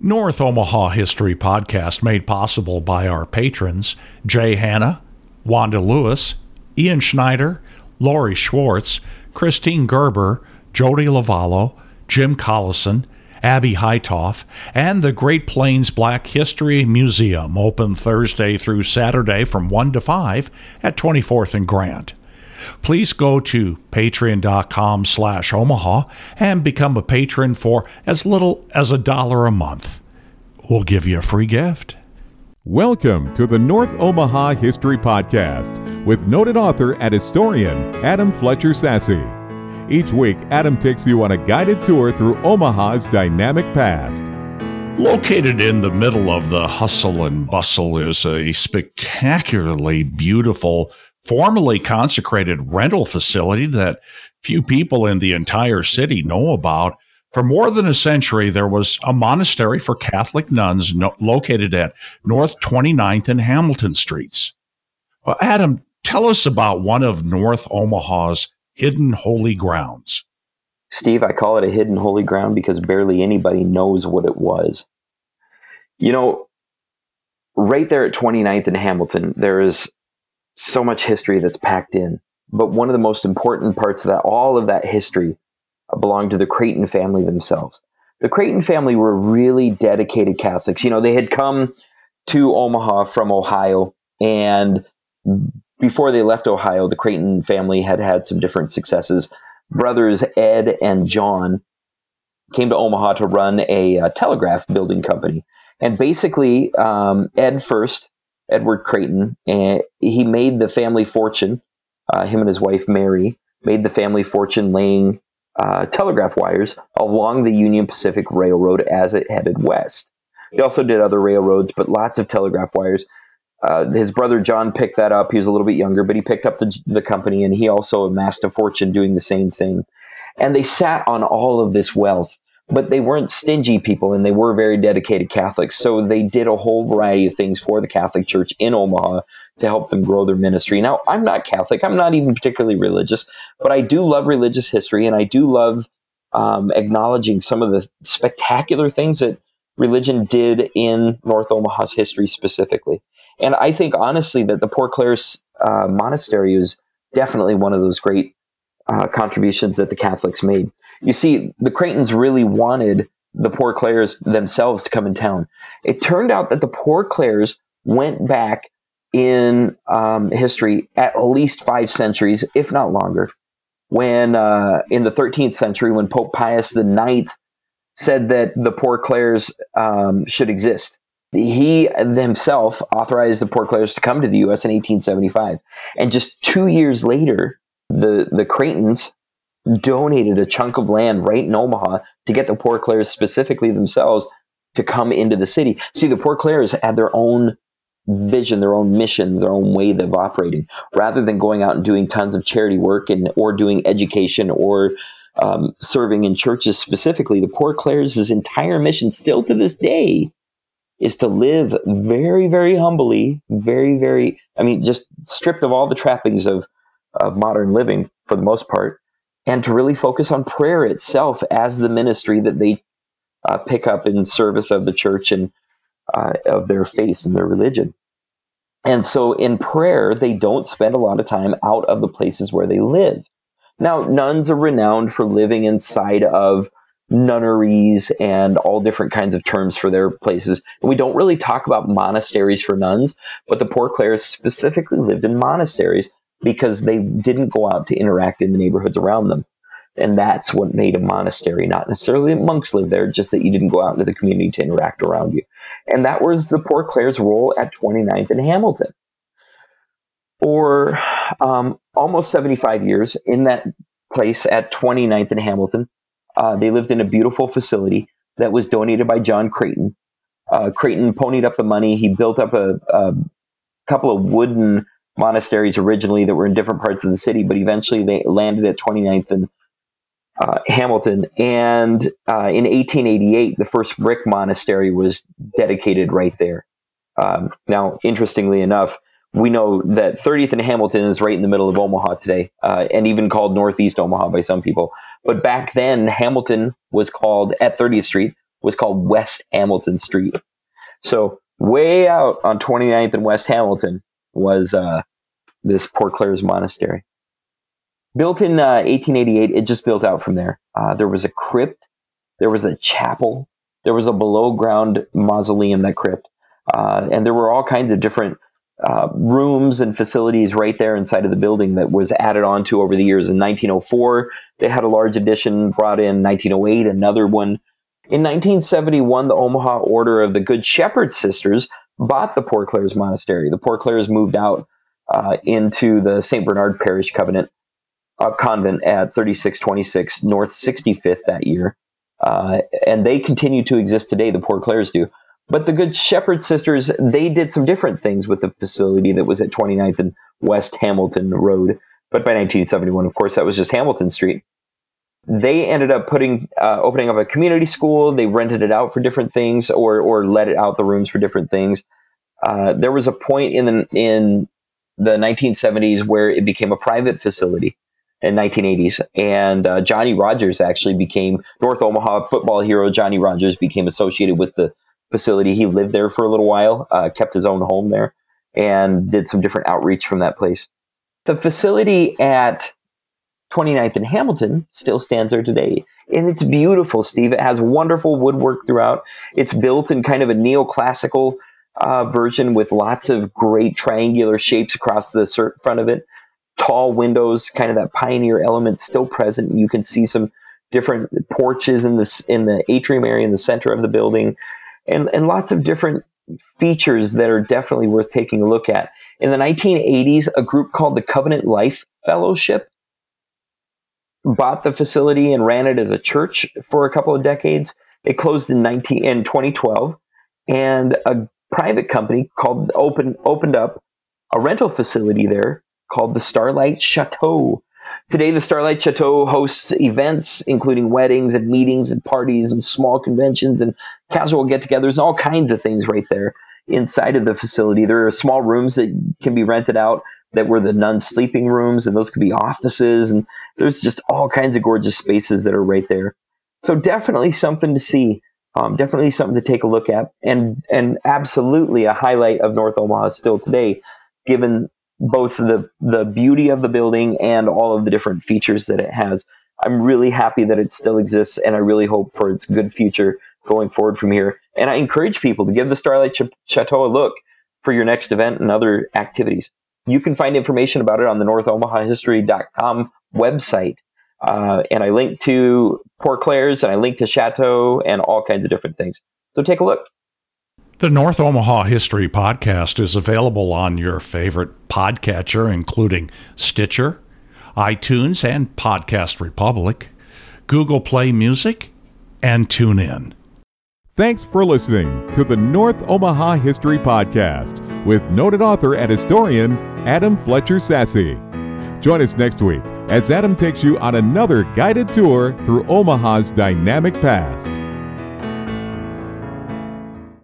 North Omaha History Podcast made possible by our patrons Jay Hanna, Wanda Lewis, Ian Schneider, Lori Schwartz, Christine Gerber, Jody Lavallo, Jim Collison, Abby Hightoff, and the Great Plains Black History Museum, open Thursday through Saturday from 1 to 5 at 24th and Grant. Please go to patreon.com slash Omaha and become a patron for as little as a dollar a month. We'll give you a free gift. Welcome to the North Omaha History Podcast with noted author and historian Adam Fletcher Sasse. Each week, Adam takes you on a guided tour through Omaha's dynamic past. Located in the middle of the hustle and bustle is a spectacularly beautiful formerly consecrated rental facility that few people in the entire city know about. For more than a century, there was a monastery for Catholic nuns no- located at North 29th and Hamilton Streets. Well, Adam, tell us about one of North Omaha's hidden holy grounds. Steve, I call it a hidden holy ground because barely anybody knows what it was. You know, right there at 29th and Hamilton, there is so much history that's packed in. But one of the most important parts of that, all of that history, belonged to the Creighton family themselves. The Creighton family were really dedicated Catholics. You know, they had come to Omaha from Ohio, and before they left Ohio, the Creighton family had had some different successes. Brothers Ed and John came to Omaha to run a, a telegraph building company. And basically, um, Ed first Edward Creighton, and he made the family fortune. Uh, him and his wife Mary made the family fortune laying uh, telegraph wires along the Union Pacific Railroad as it headed west. He also did other railroads, but lots of telegraph wires. Uh, his brother John picked that up. He was a little bit younger, but he picked up the, the company and he also amassed a fortune doing the same thing. And they sat on all of this wealth but they weren't stingy people and they were very dedicated Catholics. So they did a whole variety of things for the Catholic Church in Omaha to help them grow their ministry. Now, I'm not Catholic, I'm not even particularly religious, but I do love religious history and I do love um, acknowledging some of the spectacular things that religion did in North Omaha's history specifically. And I think honestly that the Poor Clares uh, Monastery is definitely one of those great uh, contributions that the Catholics made. You see, the Creightons really wanted the Poor Clares themselves to come in town. It turned out that the Poor Clares went back in um, history at least five centuries, if not longer. When uh, in the 13th century, when Pope Pius IX said that the Poor Clares um, should exist, he himself authorized the Poor Clares to come to the U.S. in 1875, and just two years later, the the Creightons donated a chunk of land right in Omaha to get the Poor Clares specifically themselves to come into the city. See, the Poor Clares had their own vision, their own mission, their own way of operating, rather than going out and doing tons of charity work and or doing education or um, serving in churches specifically. The Poor Clares' entire mission, still to this day, is to live very, very humbly, very, very. I mean, just stripped of all the trappings of of modern living for the most part, and to really focus on prayer itself as the ministry that they uh, pick up in service of the church and uh, of their faith and their religion. And so in prayer, they don't spend a lot of time out of the places where they live. Now, nuns are renowned for living inside of nunneries and all different kinds of terms for their places. And we don't really talk about monasteries for nuns, but the Poor Clares specifically lived in monasteries because they didn't go out to interact in the neighborhoods around them. And that's what made a monastery, not necessarily that monks lived there, just that you didn't go out into the community to interact around you. And that was the Poor Clares' role at 29th and Hamilton. For um, almost 75 years in that place at 29th and Hamilton, uh, they lived in a beautiful facility that was donated by John Creighton. Uh, Creighton ponied up the money. He built up a, a couple of wooden monasteries originally that were in different parts of the city, but eventually they landed at 29th and uh, Hamilton. And uh, in 1888, the first brick monastery was dedicated right there. Um, now, interestingly enough, we know that 30th and Hamilton is right in the middle of Omaha today, uh, and even called Northeast Omaha by some people. But back then, Hamilton was called at 30th Street was called West Hamilton Street. So way out on 29th and West Hamilton was uh, this Poor Clares Monastery. Built in uh, 1888, it just built out from there. Uh, there was a crypt, there was a chapel, there was a below ground mausoleum, that crypt, uh, and there were all kinds of different uh, rooms and facilities right there inside of the building that was added on to over the years. In 1904, they had a large addition brought in. 1908, another one. In 1971, the Omaha Order of the Good Shepherd Sisters bought the Poor Clares Monastery. The Poor Clares moved out uh, into the St. Bernard Parish Covenant uh, Convent at 3626 North 65th that year. Uh, and they continue to exist today, the Poor Clares do. But the Good Shepherd Sisters, they did some different things with the facility that was at 29th and West Hamilton Road. But by 1971, of course, that was just Hamilton Street they ended up putting uh, opening up a community school. They rented it out for different things, or or let it out the rooms for different things. Uh, there was a point in the in the 1970s where it became a private facility in 1980s, and uh, Johnny Rodgers actually became North Omaha football hero. Johnny Rodgers became associated with the facility. He lived there for a little while, uh, kept his own home there, and did some different outreach from that place. The facility at 29th and Hamilton still stands there today. And it's beautiful, Steve. It has wonderful woodwork throughout. It's built in kind of a neoclassical uh, version with lots of great triangular shapes across the front of it. Tall windows, kind of that pioneer element still present. You can see some different porches in this in the atrium area in the center of the building, and and lots of different features that are definitely worth taking a look at. In the 1980s, a group called the Covenant Life Fellowship bought the facility and ran it as a church for a couple of decades. It closed in 19 in 2012, and a private company called open opened up a rental facility there called the Starlight Chateau. Today, the Starlight Chateau hosts events including weddings and meetings and parties and small conventions and casual get-togethers and all kinds of things right there inside of the facility. There are small rooms that can be rented out that were the nuns' sleeping rooms, and those could be offices, and there's just all kinds of gorgeous spaces that are right there. So definitely something to see. Um, definitely something to take a look at, and and absolutely a highlight of North Omaha still today, given both the the beauty of the building and all of the different features that it has. I'm really happy that it still exists, and I really hope for its good future going forward from here. And I encourage people to give the Starlight Ch- Chateau a look for your next event and other activities. You can find information about it on the NorthOmahaHistory.com website. Uh, and I link to Poor Clares and I link to Chateau and all kinds of different things. So take a look. The North Omaha History Podcast is available on your favorite podcatcher, including Stitcher, iTunes, and Podcast Republic, Google Play Music, and TuneIn. Thanks for listening to the North Omaha History Podcast with noted author and historian Adam Fletcher Sasse. Join us next week as Adam takes you on another guided tour through Omaha's dynamic past.